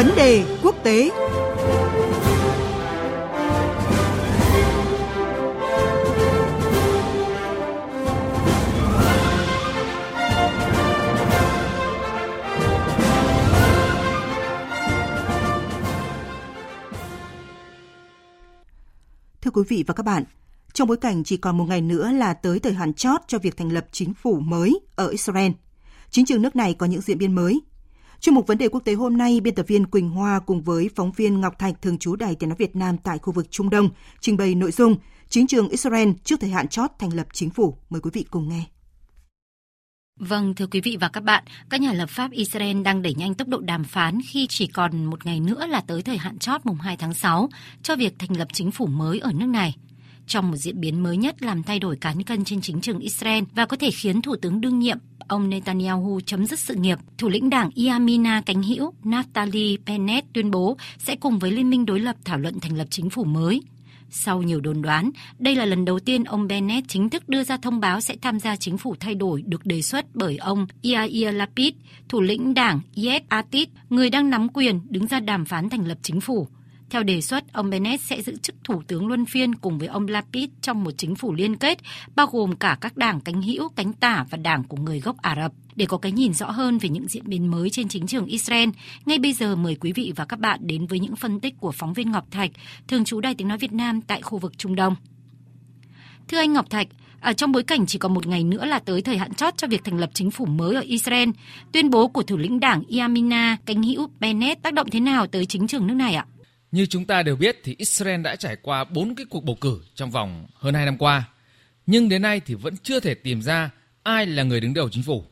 Vấn đề quốc tế Thưa quý vị và các bạn, trong bối cảnh chỉ còn một ngày nữa là tới thời hạn chót cho việc thành lập chính phủ mới ở Israel, chính trường nước này có những diễn biến mới. Chuyên mục vấn đề quốc tế hôm nay, biên tập viên Quỳnh Hoa cùng với phóng viên Ngọc Thạch thường trú Đài Tiếng nói Việt Nam tại khu vực Trung Đông trình bày nội dung chính trường Israel trước thời hạn chót thành lập chính phủ. Mời quý vị cùng nghe. Vâng, thưa quý vị và các bạn, các nhà lập pháp Israel đang đẩy nhanh tốc độ đàm phán khi chỉ còn một ngày nữa là tới thời hạn chót mùng 2 tháng 6 cho việc thành lập chính phủ mới ở nước này. Trong một diễn biến mới nhất làm thay đổi cán cân trên chính trường Israel và có thể khiến Thủ tướng đương nhiệm ông Netanyahu chấm dứt sự nghiệp, thủ lĩnh đảng Yamina cánh hữu Naftali Bennett tuyên bố sẽ cùng với Liên minh đối lập thảo luận thành lập chính phủ mới. Sau nhiều đồn đoán, đây là lần đầu tiên ông Bennett chính thức đưa ra thông báo sẽ tham gia chính phủ thay đổi được đề xuất bởi ông Yair Lapid, thủ lĩnh đảng Yesh Atid, người đang nắm quyền đứng ra đàm phán thành lập chính phủ. Theo đề xuất, ông Bennett sẽ giữ chức thủ tướng luân phiên cùng với ông Lapid trong một chính phủ liên kết, bao gồm cả các đảng cánh hữu, cánh tả và đảng của người gốc Ả Rập. Để có cái nhìn rõ hơn về những diễn biến mới trên chính trường Israel, ngay bây giờ mời quý vị và các bạn đến với những phân tích của phóng viên Ngọc Thạch, thường trú Đài Tiếng Nói Việt Nam tại khu vực Trung Đông. Thưa anh Ngọc Thạch, ở trong bối cảnh chỉ còn một ngày nữa là tới thời hạn chót cho việc thành lập chính phủ mới ở Israel, tuyên bố của thủ lĩnh đảng Yamina cánh hữu Bennett tác động thế nào tới chính trường nước này ạ? Như chúng ta đều biết thì Israel đã trải qua 4 cái cuộc bầu cử trong vòng hơn 2 năm qua. Nhưng đến nay thì vẫn chưa thể tìm ra ai là người đứng đầu chính phủ.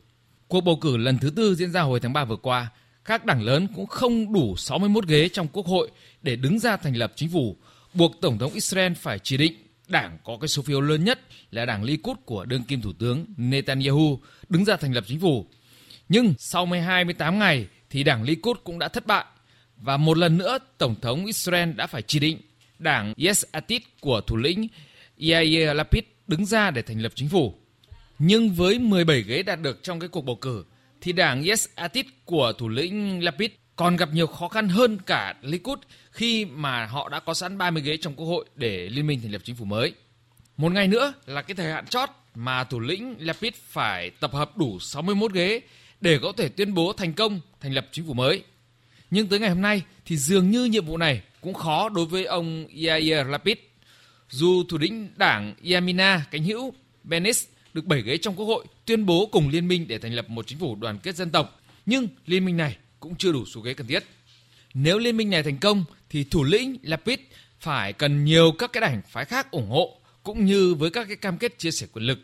Cuộc bầu cử lần thứ tư diễn ra hồi tháng 3 vừa qua, các đảng lớn cũng không đủ 61 ghế trong quốc hội để đứng ra thành lập chính phủ, buộc Tổng thống Israel phải chỉ định đảng có cái số phiếu lớn nhất là đảng Likud của đương kim thủ tướng Netanyahu đứng ra thành lập chính phủ. Nhưng sau 12 18 ngày thì đảng Likud cũng đã thất bại và một lần nữa, Tổng thống Israel đã phải chỉ định đảng Yes Atid của thủ lĩnh Yair Lapid đứng ra để thành lập chính phủ. Nhưng với 17 ghế đạt được trong cái cuộc bầu cử, thì đảng Yes Atid của thủ lĩnh Lapid còn gặp nhiều khó khăn hơn cả Likud khi mà họ đã có sẵn 30 ghế trong quốc hội để liên minh thành lập chính phủ mới. Một ngày nữa là cái thời hạn chót mà thủ lĩnh Lapid phải tập hợp đủ 61 ghế để có thể tuyên bố thành công thành lập chính phủ mới. Nhưng tới ngày hôm nay thì dường như nhiệm vụ này cũng khó đối với ông Yair Lapid. Dù thủ lĩnh đảng Yamina cánh hữu Benis được 7 ghế trong quốc hội tuyên bố cùng liên minh để thành lập một chính phủ đoàn kết dân tộc, nhưng liên minh này cũng chưa đủ số ghế cần thiết. Nếu liên minh này thành công thì thủ lĩnh Lapid phải cần nhiều các cái đảng phái khác ủng hộ cũng như với các cái cam kết chia sẻ quyền lực.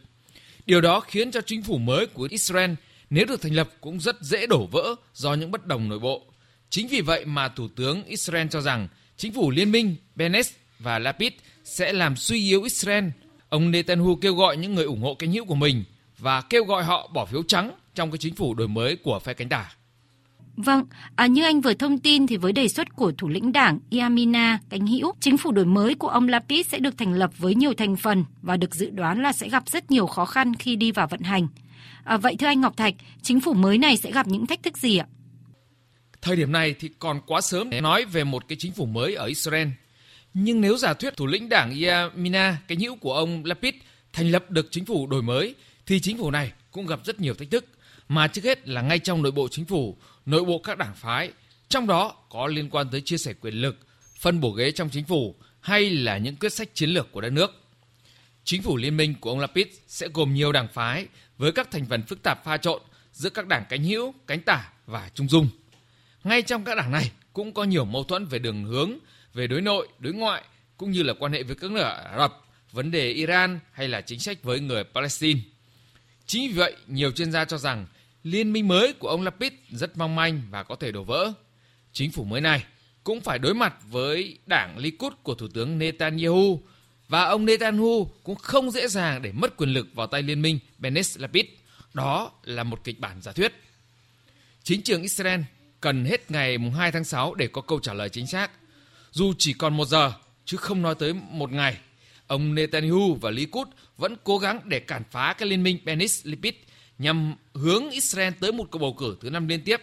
Điều đó khiến cho chính phủ mới của Israel nếu được thành lập cũng rất dễ đổ vỡ do những bất đồng nội bộ. Chính vì vậy mà Thủ tướng Israel cho rằng chính phủ liên minh Bennett và Lapid sẽ làm suy yếu Israel. Ông Netanyahu kêu gọi những người ủng hộ cánh hữu của mình và kêu gọi họ bỏ phiếu trắng trong cái chính phủ đổi mới của phe cánh tả. Vâng, à, như anh vừa thông tin thì với đề xuất của thủ lĩnh đảng Yamina cánh hữu, chính phủ đổi mới của ông Lapid sẽ được thành lập với nhiều thành phần và được dự đoán là sẽ gặp rất nhiều khó khăn khi đi vào vận hành. À, vậy thưa anh Ngọc Thạch, chính phủ mới này sẽ gặp những thách thức gì ạ? Thời điểm này thì còn quá sớm để nói về một cái chính phủ mới ở Israel. Nhưng nếu giả thuyết thủ lĩnh đảng Yamina, cái hữu của ông Lapid, thành lập được chính phủ đổi mới, thì chính phủ này cũng gặp rất nhiều thách thức. Mà trước hết là ngay trong nội bộ chính phủ, nội bộ các đảng phái, trong đó có liên quan tới chia sẻ quyền lực, phân bổ ghế trong chính phủ hay là những quyết sách chiến lược của đất nước. Chính phủ liên minh của ông Lapid sẽ gồm nhiều đảng phái với các thành phần phức tạp pha trộn giữa các đảng cánh hữu, cánh tả và trung dung. Ngay trong các đảng này cũng có nhiều mâu thuẫn về đường hướng, về đối nội, đối ngoại cũng như là quan hệ với các nước Ả Rập, vấn đề Iran hay là chính sách với người Palestine. Chính vì vậy, nhiều chuyên gia cho rằng liên minh mới của ông Lapid rất mong manh và có thể đổ vỡ. Chính phủ mới này cũng phải đối mặt với đảng Likud của Thủ tướng Netanyahu và ông Netanyahu cũng không dễ dàng để mất quyền lực vào tay liên minh Benes Lapid. Đó là một kịch bản giả thuyết. Chính trường Israel cần hết ngày 2 tháng 6 để có câu trả lời chính xác. Dù chỉ còn một giờ, chứ không nói tới một ngày, ông Netanyahu và Likud vẫn cố gắng để cản phá cái liên minh Benis Lipid nhằm hướng Israel tới một cuộc bầu cử thứ năm liên tiếp.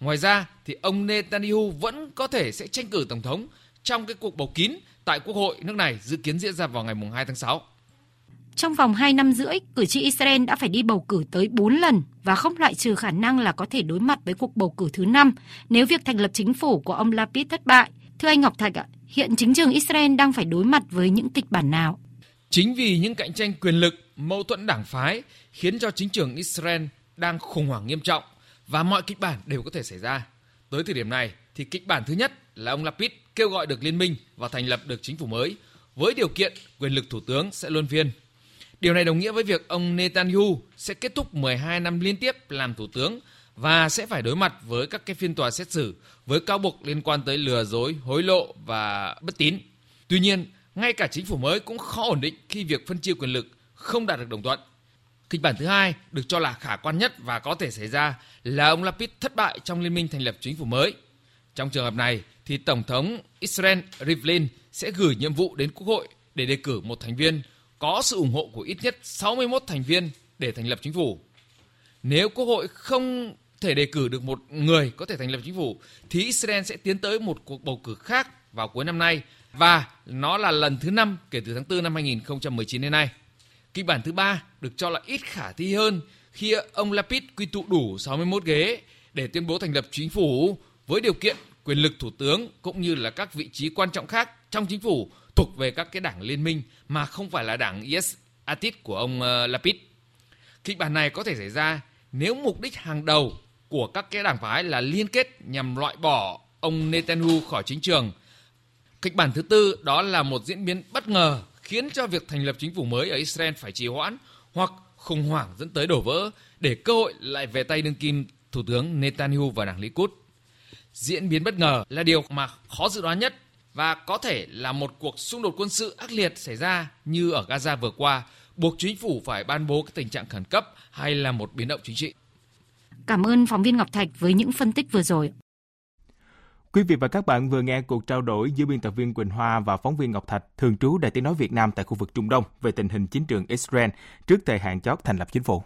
Ngoài ra thì ông Netanyahu vẫn có thể sẽ tranh cử tổng thống trong cái cuộc bầu kín tại Quốc hội nước này dự kiến diễn ra vào ngày 2 tháng 6. Trong vòng 2 năm rưỡi, cử tri Israel đã phải đi bầu cử tới 4 lần và không loại trừ khả năng là có thể đối mặt với cuộc bầu cử thứ 5 nếu việc thành lập chính phủ của ông Lapid thất bại. Thưa anh Ngọc Thạch ạ, hiện chính trường Israel đang phải đối mặt với những kịch bản nào? Chính vì những cạnh tranh quyền lực, mâu thuẫn đảng phái khiến cho chính trường Israel đang khủng hoảng nghiêm trọng và mọi kịch bản đều có thể xảy ra. Tới thời điểm này thì kịch bản thứ nhất là ông Lapid kêu gọi được liên minh và thành lập được chính phủ mới với điều kiện quyền lực thủ tướng sẽ luân phiên. Điều này đồng nghĩa với việc ông Netanyahu sẽ kết thúc 12 năm liên tiếp làm thủ tướng và sẽ phải đối mặt với các cái phiên tòa xét xử với cáo buộc liên quan tới lừa dối, hối lộ và bất tín. Tuy nhiên, ngay cả chính phủ mới cũng khó ổn định khi việc phân chia quyền lực không đạt được đồng thuận. Kịch bản thứ hai được cho là khả quan nhất và có thể xảy ra là ông Lapid thất bại trong liên minh thành lập chính phủ mới. Trong trường hợp này thì Tổng thống Israel Rivlin sẽ gửi nhiệm vụ đến Quốc hội để đề cử một thành viên có sự ủng hộ của ít nhất 61 thành viên để thành lập chính phủ. Nếu Quốc hội không thể đề cử được một người có thể thành lập chính phủ, thì Israel sẽ tiến tới một cuộc bầu cử khác vào cuối năm nay, và nó là lần thứ năm kể từ tháng 4 năm 2019 đến nay. Kịch bản thứ ba được cho là ít khả thi hơn khi ông Lapid quy tụ đủ 61 ghế để tuyên bố thành lập chính phủ với điều kiện quyền lực thủ tướng cũng như là các vị trí quan trọng khác trong chính phủ thuộc về các cái đảng liên minh mà không phải là đảng Yes Atit của ông ờ, Lapid. Kịch bản này có thể xảy ra nếu mục đích hàng đầu của các cái đảng phái là liên kết nhằm loại bỏ ông Netanyahu khỏi chính trường. Kịch bản thứ tư đó là một diễn biến bất ngờ khiến cho việc thành lập chính phủ mới ở Israel phải trì hoãn hoặc khủng hoảng dẫn tới đổ vỡ để cơ hội lại về tay đương kim Thủ tướng Netanyahu và đảng Likud. Diễn biến bất ngờ là điều mà khó dự đoán nhất và có thể là một cuộc xung đột quân sự ác liệt xảy ra như ở Gaza vừa qua, buộc chính phủ phải ban bố cái tình trạng khẩn cấp hay là một biến động chính trị. Cảm ơn phóng viên Ngọc Thạch với những phân tích vừa rồi. Quý vị và các bạn vừa nghe cuộc trao đổi giữa biên tập viên Quỳnh Hoa và phóng viên Ngọc Thạch, thường trú Đại tiếng nói Việt Nam tại khu vực Trung Đông về tình hình chính trường Israel trước thời hạn chót thành lập chính phủ.